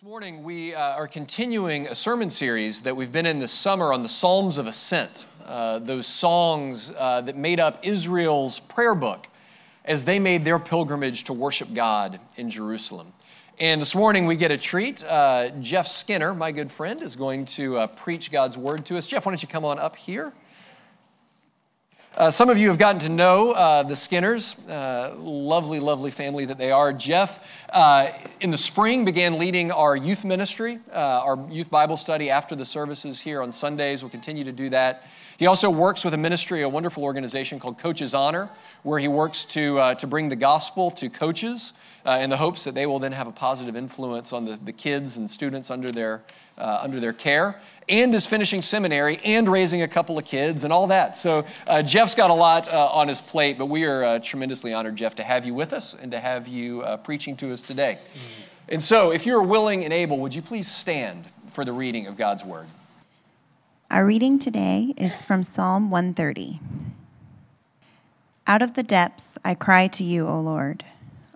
This morning, we uh, are continuing a sermon series that we've been in this summer on the Psalms of Ascent, uh, those songs uh, that made up Israel's prayer book as they made their pilgrimage to worship God in Jerusalem. And this morning, we get a treat. Uh, Jeff Skinner, my good friend, is going to uh, preach God's word to us. Jeff, why don't you come on up here? Uh, some of you have gotten to know uh, the Skinners, uh, lovely, lovely family that they are. Jeff, uh, in the spring, began leading our youth ministry, uh, our youth Bible study after the services here on Sundays. We'll continue to do that. He also works with a ministry, a wonderful organization called Coaches Honor, where he works to, uh, to bring the gospel to coaches in the hopes that they will then have a positive influence on the, the kids and students under their, under their care and is finishing seminary and raising a couple of kids and all that. So uh, Jeff's got a lot uh, on his plate, but we are uh, tremendously honored, Jeff, to have you with us and to have you uh, preaching to us today. Mm-hmm. And so, if you're willing and able, would you please stand for the reading of God's word? Our reading today is from Psalm 130. Out of the depths I cry to you, O Lord.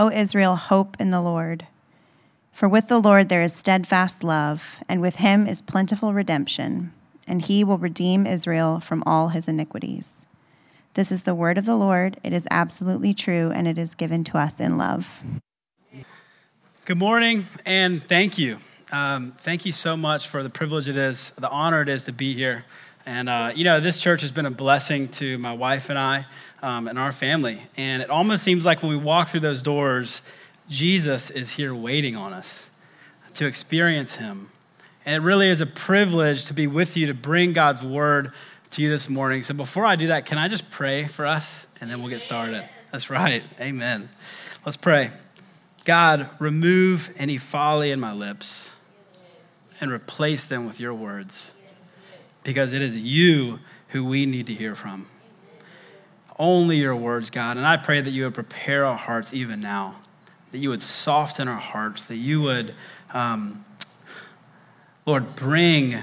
O Israel, hope in the Lord. For with the Lord there is steadfast love, and with him is plentiful redemption and he will redeem Israel from all his iniquities. This is the word of the Lord. It is absolutely true, and it is given to us in love. Good morning, and thank you. Um, thank you so much for the privilege it is, the honor it is to be here. And, uh, you know, this church has been a blessing to my wife and I um, and our family. And it almost seems like when we walk through those doors, Jesus is here waiting on us to experience him and it really is a privilege to be with you to bring God's word to you this morning. So before I do that, can I just pray for us and then we'll get started? That's right. Amen. Let's pray. God, remove any folly in my lips and replace them with your words because it is you who we need to hear from. Only your words, God. And I pray that you would prepare our hearts even now, that you would soften our hearts, that you would. Um, Lord, bring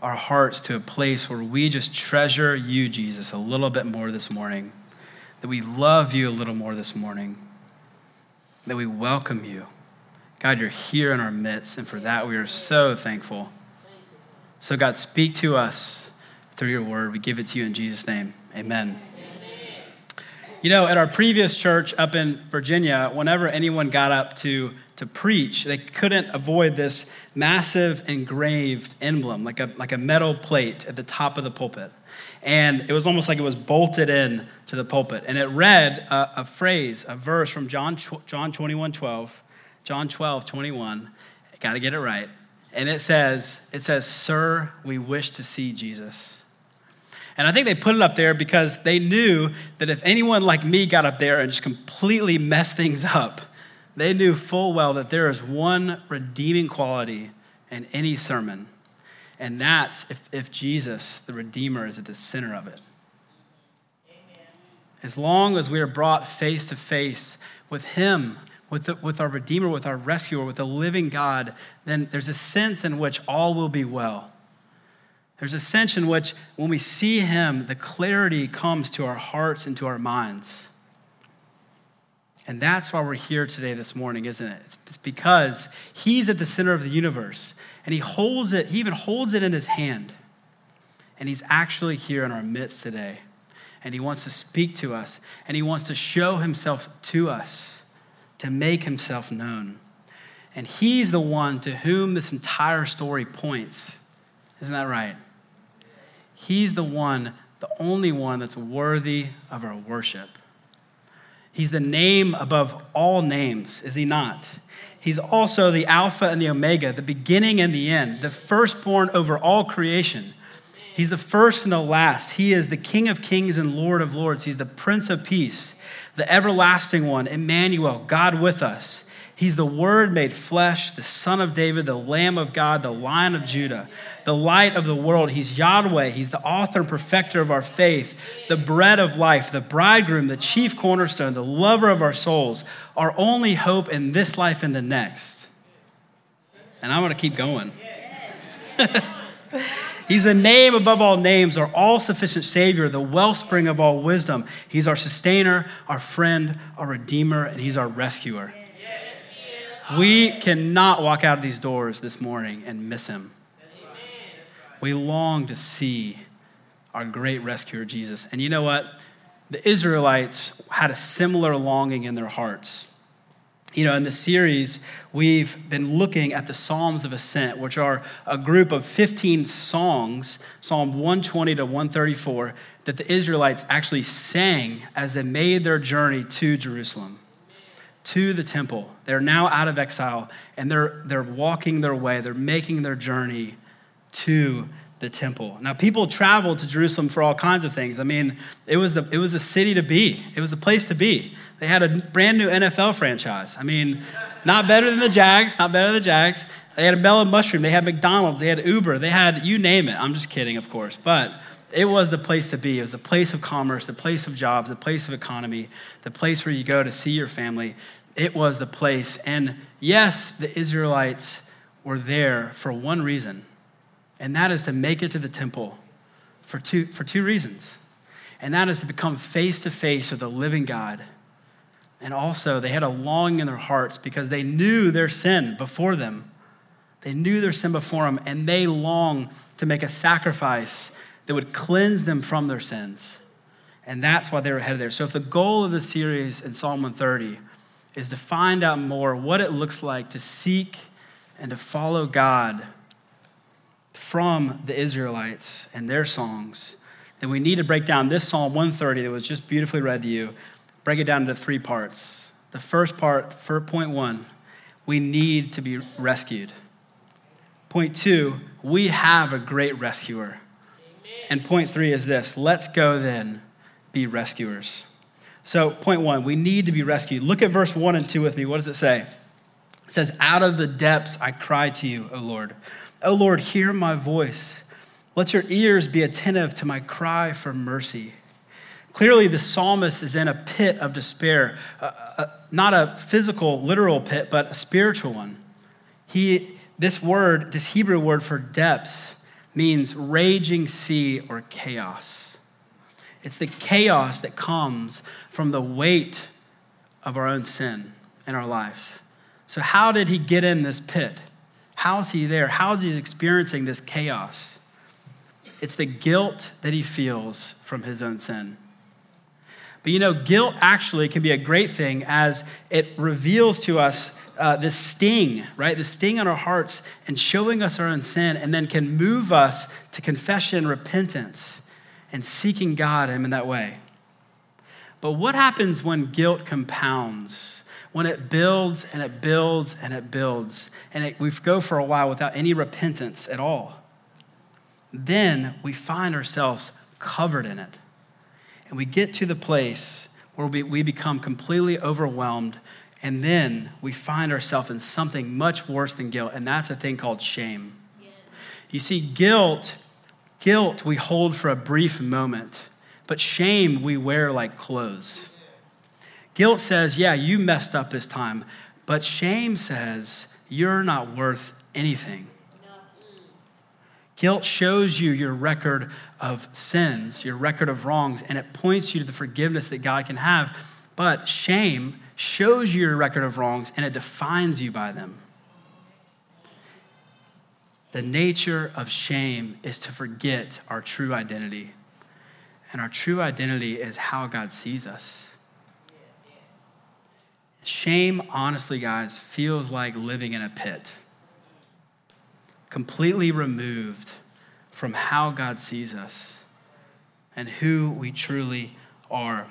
our hearts to a place where we just treasure you, Jesus, a little bit more this morning, that we love you a little more this morning, that we welcome you. God, you're here in our midst, and for that we are so thankful. So, God, speak to us through your word. We give it to you in Jesus' name. Amen. You know, at our previous church up in Virginia, whenever anyone got up to, to preach, they couldn't avoid this massive engraved emblem, like a, like a metal plate at the top of the pulpit. And it was almost like it was bolted in to the pulpit. And it read a, a phrase, a verse from John, John 21 12, John 12 21. Got to get it right. And it says, it says, Sir, we wish to see Jesus. And I think they put it up there because they knew that if anyone like me got up there and just completely messed things up, they knew full well that there is one redeeming quality in any sermon. And that's if, if Jesus, the Redeemer, is at the center of it. Amen. As long as we are brought face to face with Him, with, the, with our Redeemer, with our rescuer, with the living God, then there's a sense in which all will be well. There's a sense in which when we see him, the clarity comes to our hearts and to our minds. And that's why we're here today, this morning, isn't it? It's because he's at the center of the universe and he holds it, he even holds it in his hand. And he's actually here in our midst today. And he wants to speak to us and he wants to show himself to us, to make himself known. And he's the one to whom this entire story points. Isn't that right? He's the one, the only one that's worthy of our worship. He's the name above all names, is he not? He's also the Alpha and the Omega, the beginning and the end, the firstborn over all creation. He's the first and the last. He is the King of kings and Lord of lords. He's the Prince of peace, the everlasting one, Emmanuel, God with us. He's the Word made flesh, the Son of David, the Lamb of God, the Lion of Judah, the light of the world. He's Yahweh. He's the author and perfecter of our faith, the bread of life, the bridegroom, the chief cornerstone, the lover of our souls, our only hope in this life and the next. And I'm going to keep going. He's the name above all names, our all sufficient Savior, the wellspring of all wisdom. He's our sustainer, our friend, our redeemer, and He's our rescuer. We cannot walk out of these doors this morning and miss Him. We long to see our great rescuer, Jesus. And you know what? The Israelites had a similar longing in their hearts you know, in the series, we've been looking at the Psalms of Ascent, which are a group of 15 songs, Psalm 120 to 134, that the Israelites actually sang as they made their journey to Jerusalem, to the temple. They're now out of exile and they're, they're walking their way, they're making their journey to the temple. Now, people traveled to Jerusalem for all kinds of things. I mean, it was the, it was a city to be, it was a place to be. They had a brand new NFL franchise. I mean, not better than the Jags, not better than the Jags. They had a mellow mushroom. They had McDonald's. They had Uber. They had you name it. I'm just kidding, of course. But it was the place to be. It was the place of commerce, the place of jobs, the place of economy, the place where you go to see your family. It was the place. And yes, the Israelites were there for one reason and that is to make it to the temple for two, for two reasons. And that is to become face to face with the living God. And also, they had a longing in their hearts because they knew their sin before them. They knew their sin before them, and they longed to make a sacrifice that would cleanse them from their sins. And that's why they were headed there. So, if the goal of the series in Psalm 130 is to find out more what it looks like to seek and to follow God from the Israelites and their songs, then we need to break down this Psalm 130 that was just beautifully read to you, break it down into three parts. The first part, for point one, we need to be rescued. Point two, we have a great rescuer. And point three is this let's go then be rescuers. So, point one, we need to be rescued. Look at verse one and two with me. What does it say? It says, Out of the depths I cry to you, O Lord. O Lord, hear my voice. Let your ears be attentive to my cry for mercy. Clearly, the psalmist is in a pit of despair, uh, uh, not a physical, literal pit, but a spiritual one. He, this word, this Hebrew word for depths, means raging sea or chaos. It's the chaos that comes from the weight of our own sin in our lives. So, how did he get in this pit? How's he there? How's he experiencing this chaos? It's the guilt that he feels from his own sin. But you know, guilt actually can be a great thing as it reveals to us uh, this sting, right? The sting on our hearts and showing us our own sin, and then can move us to confession, repentance, and seeking God in that way. But what happens when guilt compounds? When it builds and it builds and it builds, and it, we go for a while without any repentance at all, then we find ourselves covered in it. And we get to the place where we, we become completely overwhelmed, and then we find ourselves in something much worse than guilt, and that's a thing called shame. You see, guilt, guilt we hold for a brief moment, but shame we wear like clothes. Guilt says, yeah, you messed up this time. But shame says, you're not worth anything. Guilt shows you your record of sins, your record of wrongs, and it points you to the forgiveness that God can have. But shame shows you your record of wrongs and it defines you by them. The nature of shame is to forget our true identity. And our true identity is how God sees us. Shame, honestly, guys, feels like living in a pit, completely removed from how God sees us and who we truly are.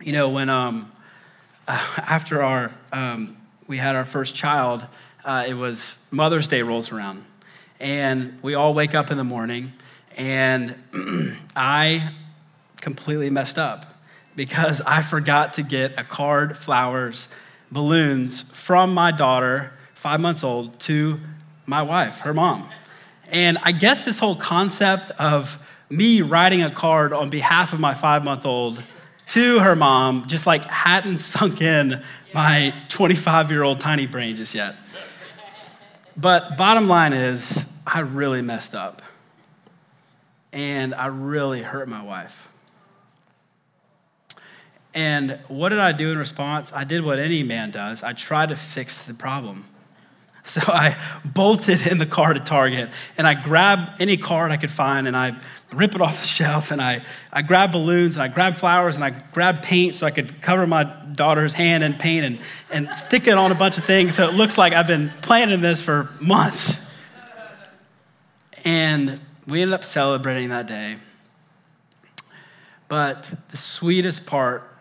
You know, when um, after our um, we had our first child, uh, it was Mother's Day rolls around, and we all wake up in the morning, and I completely messed up because I forgot to get a card, flowers, balloons from my daughter, five months old, to my wife, her mom. And I guess this whole concept of me writing a card on behalf of my five month old to her mom just like hadn't sunk in my 25 year old tiny brain just yet. But bottom line is, I really messed up. And I really hurt my wife. And what did I do in response? I did what any man does I tried to fix the problem. So I bolted in the car to Target and I grabbed any card I could find and I rip it off the shelf and I, I grabbed balloons and I grabbed flowers and I grabbed paint so I could cover my daughter's hand in paint and, and stick it on a bunch of things so it looks like I've been planning this for months. And we ended up celebrating that day. But the sweetest part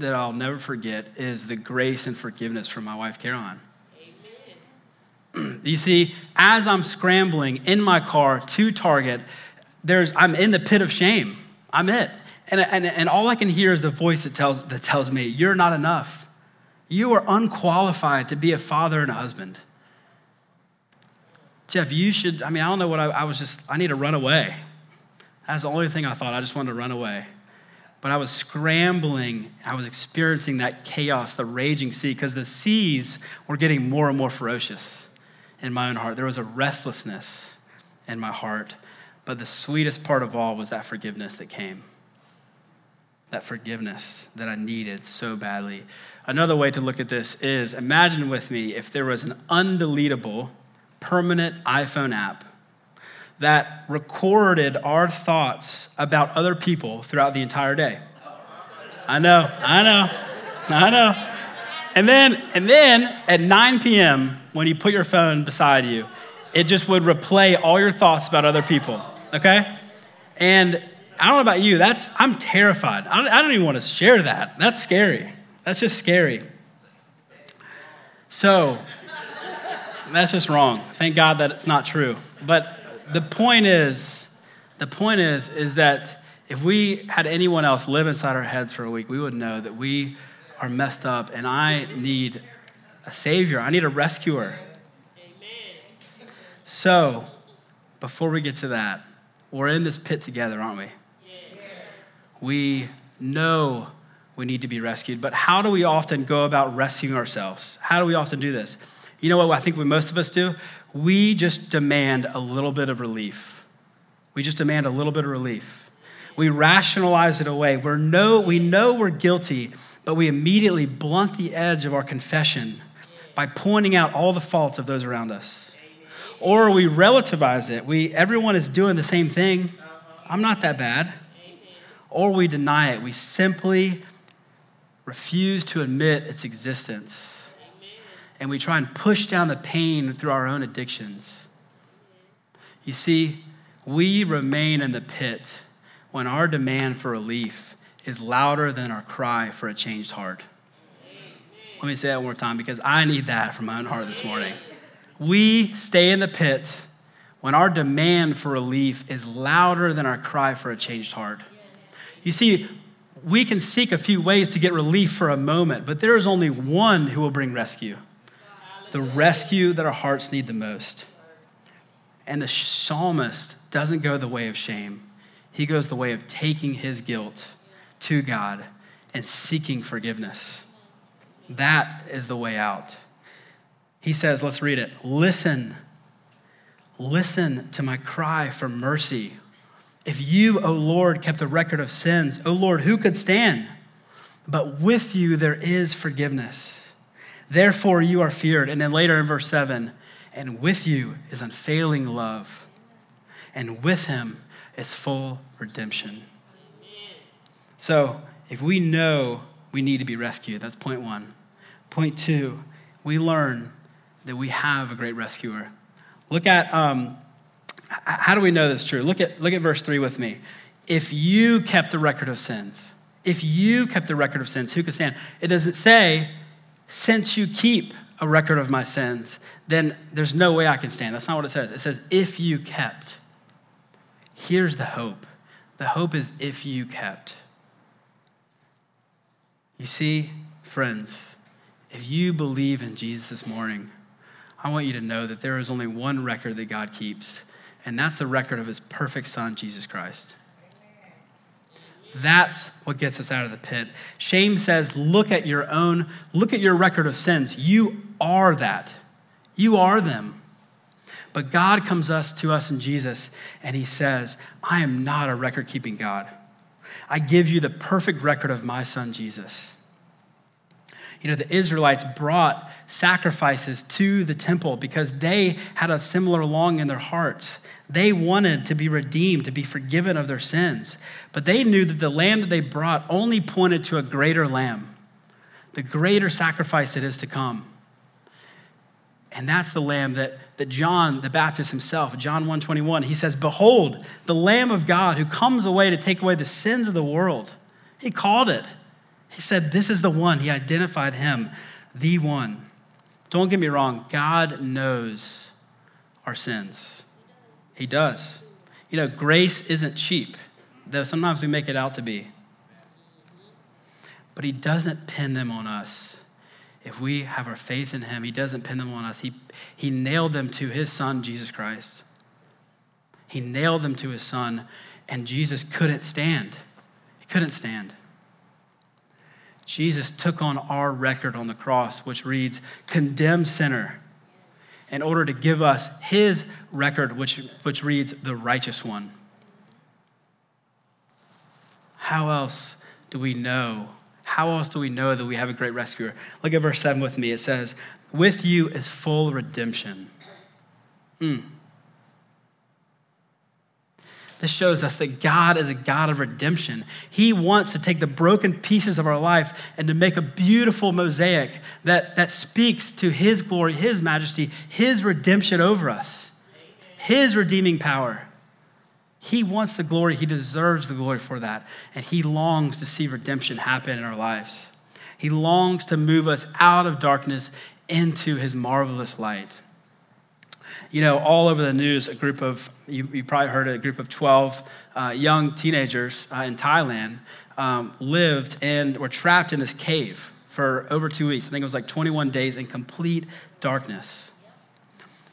that I'll never forget is the grace and forgiveness from my wife, Caroline. You see, as I'm scrambling in my car to Target, there's, I'm in the pit of shame. I'm it. And, and, and all I can hear is the voice that tells, that tells me, You're not enough. You are unqualified to be a father and a husband. Jeff, you should, I mean, I don't know what I, I was just, I need to run away. That's the only thing I thought. I just wanted to run away. But I was scrambling. I was experiencing that chaos, the raging sea, because the seas were getting more and more ferocious in my own heart. There was a restlessness in my heart. But the sweetest part of all was that forgiveness that came. That forgiveness that I needed so badly. Another way to look at this is imagine with me if there was an undeletable, permanent iPhone app that recorded our thoughts about other people throughout the entire day. I know, I know, I know. And then, and then at 9 p.m., when you put your phone beside you, it just would replay all your thoughts about other people, okay? And I don't know about you, that's, I'm terrified. I don't, I don't even want to share that. That's scary. That's just scary. So, that's just wrong. Thank God that it's not true. But the point is, the point is, is that if we had anyone else live inside our heads for a week, we would know that we are messed up and I need a savior. I need a rescuer. Amen. So, before we get to that, we're in this pit together, aren't we? We know we need to be rescued, but how do we often go about rescuing ourselves? How do we often do this? You know what I think what most of us do? We just demand a little bit of relief. We just demand a little bit of relief. We rationalize it away. We're no, we know we're guilty, but we immediately blunt the edge of our confession by pointing out all the faults of those around us. Or we relativize it. We, everyone is doing the same thing. I'm not that bad. Or we deny it. We simply refuse to admit its existence. And we try and push down the pain through our own addictions. You see, we remain in the pit when our demand for relief is louder than our cry for a changed heart. Let me say that one more time because I need that from my own heart this morning. We stay in the pit when our demand for relief is louder than our cry for a changed heart. You see, we can seek a few ways to get relief for a moment, but there is only one who will bring rescue the rescue that our hearts need the most. And the psalmist doesn't go the way of shame, he goes the way of taking his guilt to God and seeking forgiveness. That is the way out. He says, let's read it. Listen, listen to my cry for mercy. If you, O Lord, kept a record of sins, O Lord, who could stand? But with you there is forgiveness. Therefore you are feared. And then later in verse 7, and with you is unfailing love, and with him is full redemption. So, if we know we need to be rescued, that's point one. Point two, we learn that we have a great rescuer. Look at, um, how do we know this true? Look at, look at verse three with me. If you kept a record of sins, if you kept a record of sins, who could stand? It doesn't say, since you keep a record of my sins, then there's no way I can stand. That's not what it says. It says, if you kept. Here's the hope the hope is if you kept. You see, friends, if you believe in Jesus this morning, I want you to know that there is only one record that God keeps, and that's the record of his perfect son, Jesus Christ. That's what gets us out of the pit. Shame says, look at your own, look at your record of sins. You are that. You are them. But God comes us to us in Jesus and he says, I am not a record keeping God. I give you the perfect record of my son Jesus. You know, the Israelites brought sacrifices to the temple because they had a similar longing in their hearts. They wanted to be redeemed, to be forgiven of their sins. But they knew that the lamb that they brought only pointed to a greater lamb, the greater sacrifice that is to come. And that's the lamb that, that John the Baptist himself, John 121, he says, Behold, the Lamb of God who comes away to take away the sins of the world. He called it. He said, This is the one. He identified him, the one. Don't get me wrong, God knows our sins. He does. You know, grace isn't cheap, though sometimes we make it out to be. But He doesn't pin them on us. If we have our faith in Him, He doesn't pin them on us. He, he nailed them to His Son, Jesus Christ. He nailed them to His Son, and Jesus couldn't stand. He couldn't stand. Jesus took on our record on the cross, which reads, Condemned sinner in order to give us his record, which, which reads, the righteous one. How else do we know? How else do we know that we have a great rescuer? Look at verse 7 with me. It says, With you is full redemption. Mm. This shows us that God is a God of redemption. He wants to take the broken pieces of our life and to make a beautiful mosaic that, that speaks to His glory, His majesty, His redemption over us, His redeeming power. He wants the glory, He deserves the glory for that. And He longs to see redemption happen in our lives. He longs to move us out of darkness into His marvelous light you know, all over the news, a group of, you, you probably heard it, a group of 12 uh, young teenagers uh, in Thailand um, lived and were trapped in this cave for over two weeks. I think it was like 21 days in complete darkness.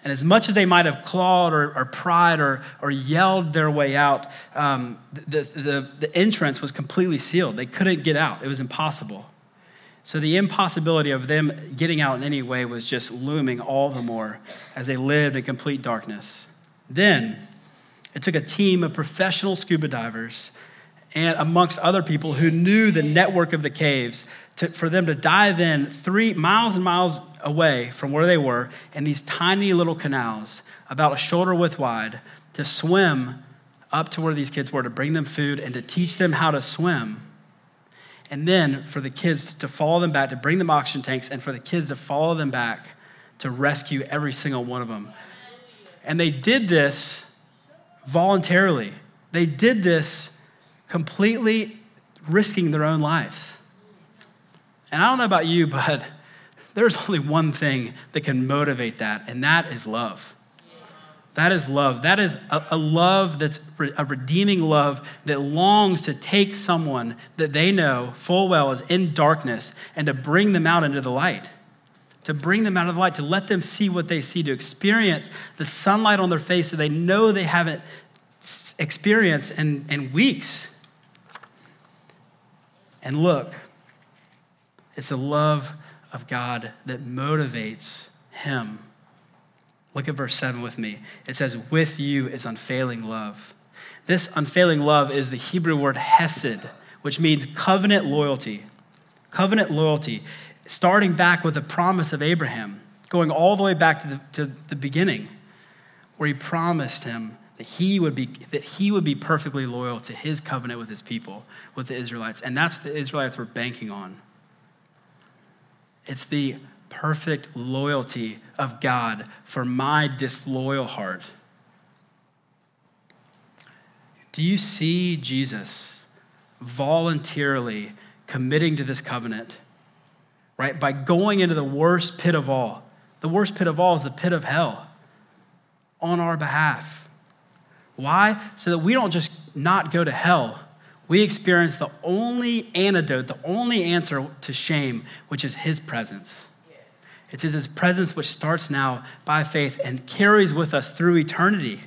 And as much as they might have clawed or, or pried or, or yelled their way out, um, the, the, the entrance was completely sealed. They couldn't get out, it was impossible. So the impossibility of them getting out in any way was just looming all the more as they lived in complete darkness. Then it took a team of professional scuba divers and amongst other people who knew the network of the caves to, for them to dive in three miles and miles away from where they were in these tiny little canals about a shoulder width wide to swim up to where these kids were to bring them food and to teach them how to swim and then for the kids to follow them back, to bring them oxygen tanks, and for the kids to follow them back to rescue every single one of them. And they did this voluntarily. They did this completely risking their own lives. And I don't know about you, but there's only one thing that can motivate that, and that is love. That is love. That is a, a, love that's a redeeming love that longs to take someone that they know full well is in darkness and to bring them out into the light. To bring them out of the light, to let them see what they see, to experience the sunlight on their face that they know they haven't experienced in, in weeks. And look, it's a love of God that motivates Him Look at verse 7 with me. It says, With you is unfailing love. This unfailing love is the Hebrew word hesed, which means covenant loyalty. Covenant loyalty, starting back with the promise of Abraham, going all the way back to the, to the beginning, where he promised him that he would be that he would be perfectly loyal to his covenant with his people with the israelites and that's what the israelites were banking on it's the perfect loyalty of God for my disloyal heart. Do you see Jesus voluntarily committing to this covenant, right? By going into the worst pit of all. The worst pit of all is the pit of hell on our behalf. Why? So that we don't just not go to hell, we experience the only antidote, the only answer to shame, which is his presence. It's his presence which starts now by faith and carries with us through eternity.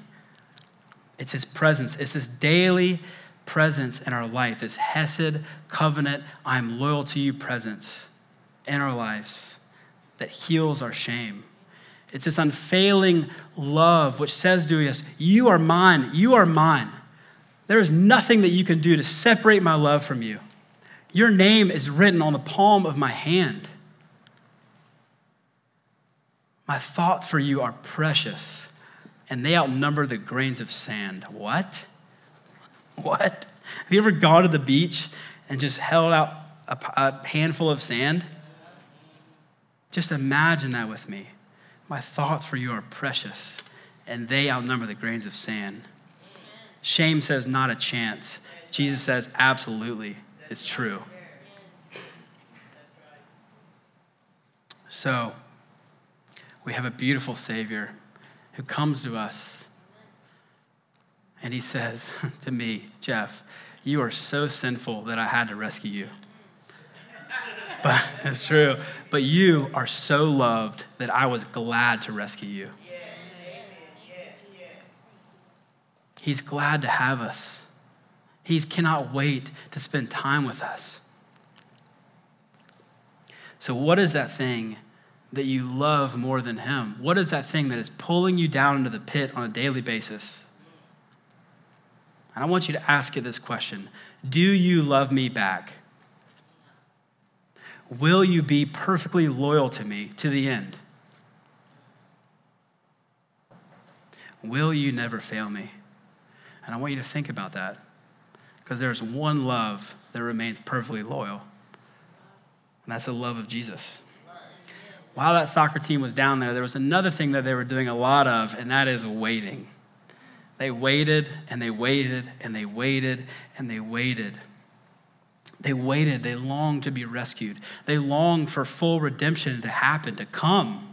It's his presence. It's this daily presence in our life, this Hesed covenant, I'm loyal to you presence in our lives that heals our shame. It's this unfailing love which says to us, You are mine, you are mine. There is nothing that you can do to separate my love from you. Your name is written on the palm of my hand. My thoughts for you are precious, and they outnumber the grains of sand. What? What? Have you ever gone to the beach and just held out a, a handful of sand? Just imagine that with me. My thoughts for you are precious, and they outnumber the grains of sand. Shame says, not a chance. Jesus says, absolutely, it's true. So, we have a beautiful Savior who comes to us and he says to me, Jeff, you are so sinful that I had to rescue you. But it's true. But you are so loved that I was glad to rescue you. He's glad to have us. He cannot wait to spend time with us. So, what is that thing that you love more than Him? What is that thing that is pulling you down into the pit on a daily basis? And I want you to ask it this question Do you love me back? Will you be perfectly loyal to me to the end? Will you never fail me? And I want you to think about that because there's one love that remains perfectly loyal, and that's the love of Jesus. While that soccer team was down there, there was another thing that they were doing a lot of, and that is waiting. They waited and they waited and they waited and they waited. They waited. They longed to be rescued. They longed for full redemption to happen, to come.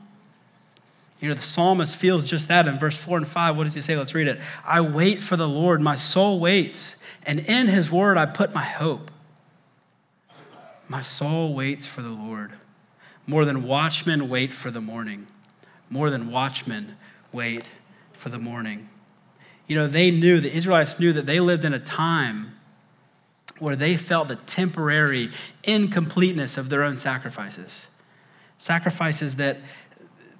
You know, the psalmist feels just that in verse 4 and 5. What does he say? Let's read it. I wait for the Lord. My soul waits, and in his word I put my hope. My soul waits for the Lord. More than watchmen wait for the morning. More than watchmen wait for the morning. You know, they knew, the Israelites knew that they lived in a time where they felt the temporary incompleteness of their own sacrifices. Sacrifices that,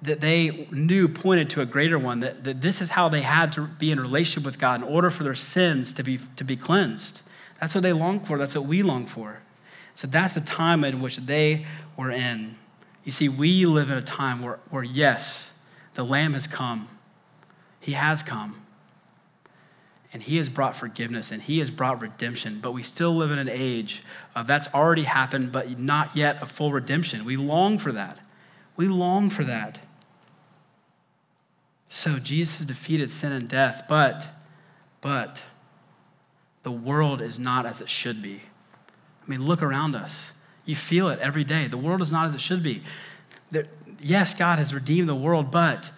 that they knew pointed to a greater one, that, that this is how they had to be in relationship with God in order for their sins to be, to be cleansed. That's what they longed for. That's what we long for. So that's the time in which they were in. You see, we live in a time where, where yes, the Lamb has come. He has come. And he has brought forgiveness and he has brought redemption but we still live in an age of that's already happened but not yet a full redemption. We long for that. We long for that. So jesus defeated sin and death but but the world is not as it should be. I mean look around us you feel it every day the world is not as it should be there, yes god has redeemed the world but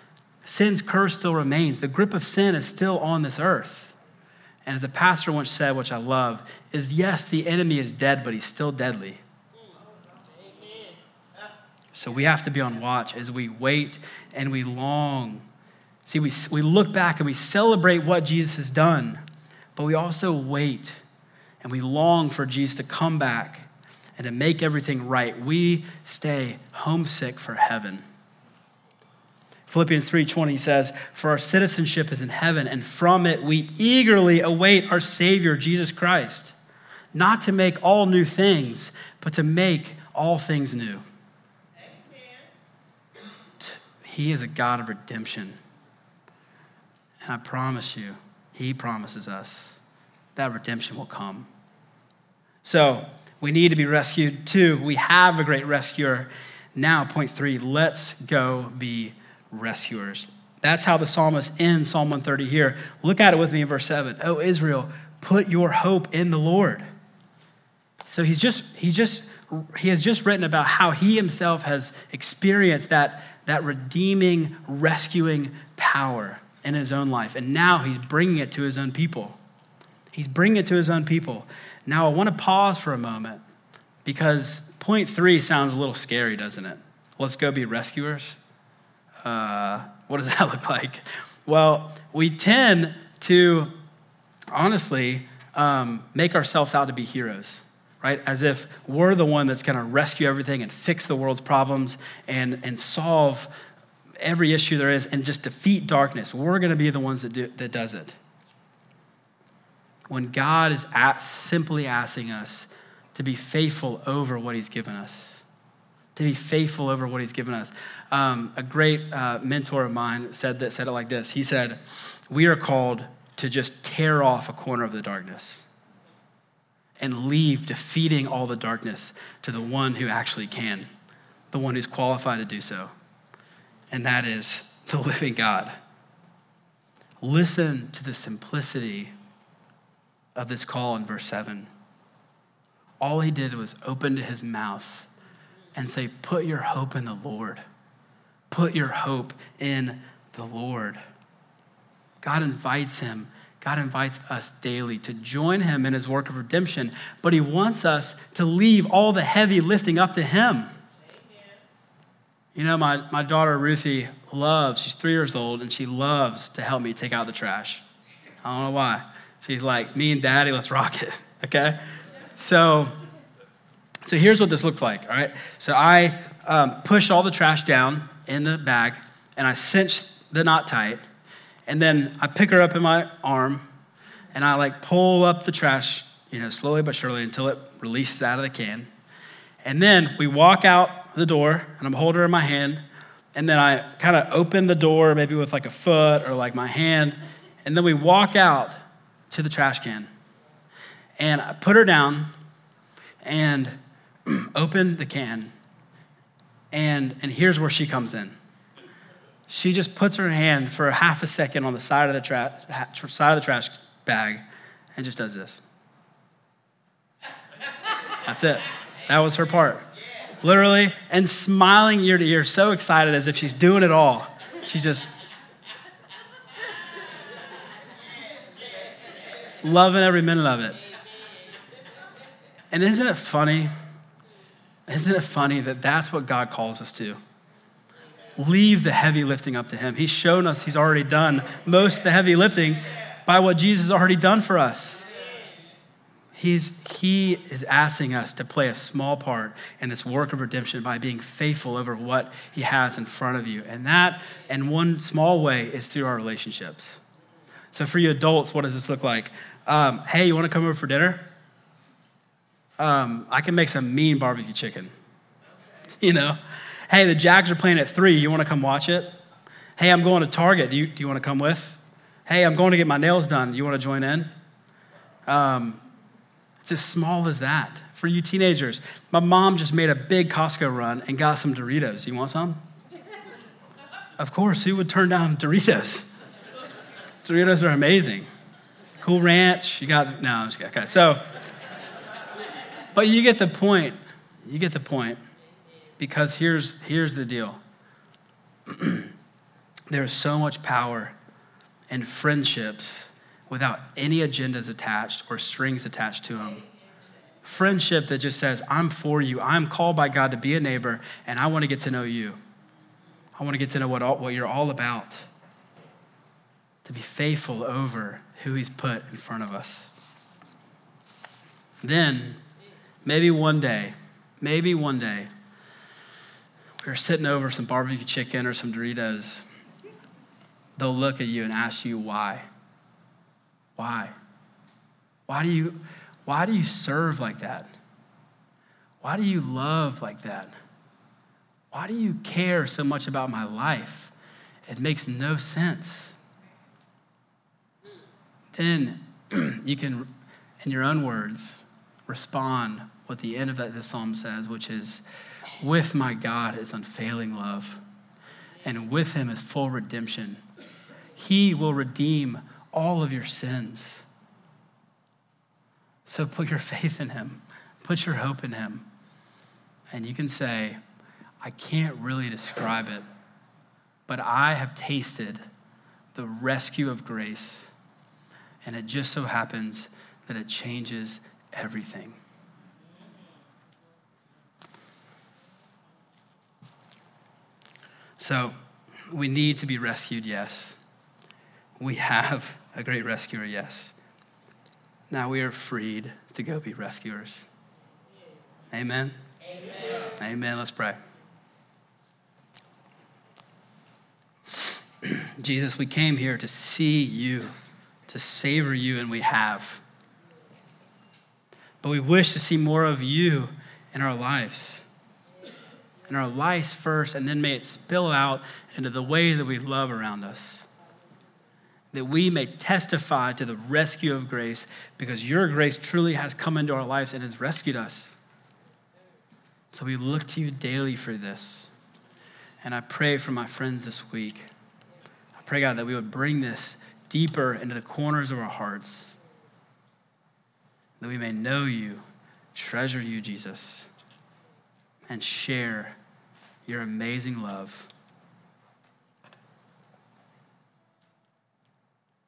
sin's curse still remains the grip of sin is still on this earth and as a pastor once said, which I love, is yes, the enemy is dead, but he's still deadly. So we have to be on watch as we wait and we long. See, we, we look back and we celebrate what Jesus has done, but we also wait and we long for Jesus to come back and to make everything right. We stay homesick for heaven. Philippians 3:20 says, "For our citizenship is in heaven, and from it we eagerly await our Savior Jesus Christ, not to make all new things, but to make all things new." Amen. He is a God of redemption. And I promise you, he promises us that redemption will come. So, we need to be rescued too. We have a great rescuer. Now, point three, let's go be rescuers. That's how the psalmist ends Psalm 130 here. Look at it with me in verse 7. Oh, Israel, put your hope in the Lord. So he's just, he just, he has just written about how he himself has experienced that, that redeeming, rescuing power in his own life. And now he's bringing it to his own people. He's bringing it to his own people. Now, I want to pause for a moment because point three sounds a little scary, doesn't it? Let's go be rescuers. Uh, what does that look like? Well, we tend to honestly um, make ourselves out to be heroes right? As if we're the one that's going to rescue everything and fix the world's problems and, and solve every issue there is and just defeat darkness. We're going to be the ones that, do, that does it. When God is at, simply asking us to be faithful over what he's given us, to be faithful over what he's given us. Um, a great uh, mentor of mine said, that, said it like this. He said, we are called to just tear off a corner of the darkness and leave defeating all the darkness to the one who actually can, the one who's qualified to do so. And that is the living God. Listen to the simplicity of this call in verse 7. All he did was open his mouth and say, Put your hope in the Lord. Put your hope in the Lord. God invites him God invites us daily to join him in his work of redemption, but he wants us to leave all the heavy lifting up to him. You know, my, my daughter Ruthie loves, she's three years old, and she loves to help me take out the trash. I don't know why. She's like, me and daddy, let's rock it. Okay? So, so here's what this looks like, all right? So I um, push all the trash down in the bag, and I cinch the knot tight, and then I pick her up in my arm and I like pull up the trash, you know, slowly but surely until it releases out of the can. And then we walk out the door and I'm holding her in my hand. And then I kind of open the door, maybe with like a foot or like my hand. And then we walk out to the trash can. And I put her down and open the can. And, and here's where she comes in she just puts her hand for a half a second on the side of the, tra- side of the trash bag and just does this. That's it. That was her part. Literally, and smiling ear to ear, so excited as if she's doing it all. She's just loving every minute of it. And isn't it funny? Isn't it funny that that's what God calls us to? leave the heavy lifting up to Him. He's shown us He's already done most the heavy lifting by what Jesus has already done for us. He's, he is asking us to play a small part in this work of redemption by being faithful over what He has in front of you. And that, in one small way, is through our relationships. So, for you adults, what does this look like? Um, hey, you want to come over for dinner? Um, I can make some mean barbecue chicken. You know, Hey, the Jags are playing at three. You want to come watch it? Hey, I'm going to Target. Do you, do you want to come with? Hey, I'm going to get my nails done. You want to join in? Um, it's as small as that. For you teenagers, my mom just made a big Costco run and got some Doritos. You want some? of course, who would turn down Doritos? Doritos are amazing. Cool Ranch. You got, no, I'm just kidding. Okay, so, but you get the point. You get the point. Because here's, here's the deal there's so much power in friendships without any agendas attached or strings attached to them. Friendship that just says, I'm for you. I'm called by God to be a neighbor, and I want to get to know you. I want to get to know what, all, what you're all about. To be faithful over who He's put in front of us. Then, maybe one day, maybe one day, we are sitting over some barbecue chicken or some Doritos, they'll look at you and ask you why. Why? Why do you, why do you serve like that? Why do you love like that? Why do you care so much about my life? It makes no sense. Then you can, in your own words, respond what the end of this psalm says, which is, with my God is unfailing love, and with him is full redemption. He will redeem all of your sins. So put your faith in him, put your hope in him. And you can say, I can't really describe it, but I have tasted the rescue of grace. And it just so happens that it changes everything. So, we need to be rescued, yes. We have a great rescuer, yes. Now we are freed to go be rescuers. Amen. Amen. Amen. Let's pray. Jesus, we came here to see you, to savor you, and we have. But we wish to see more of you in our lives. In our lives first, and then may it spill out into the way that we love around us. That we may testify to the rescue of grace because your grace truly has come into our lives and has rescued us. So we look to you daily for this. And I pray for my friends this week. I pray, God, that we would bring this deeper into the corners of our hearts, that we may know you, treasure you, Jesus, and share your amazing love.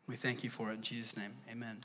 We thank you for it in Jesus' name. Amen.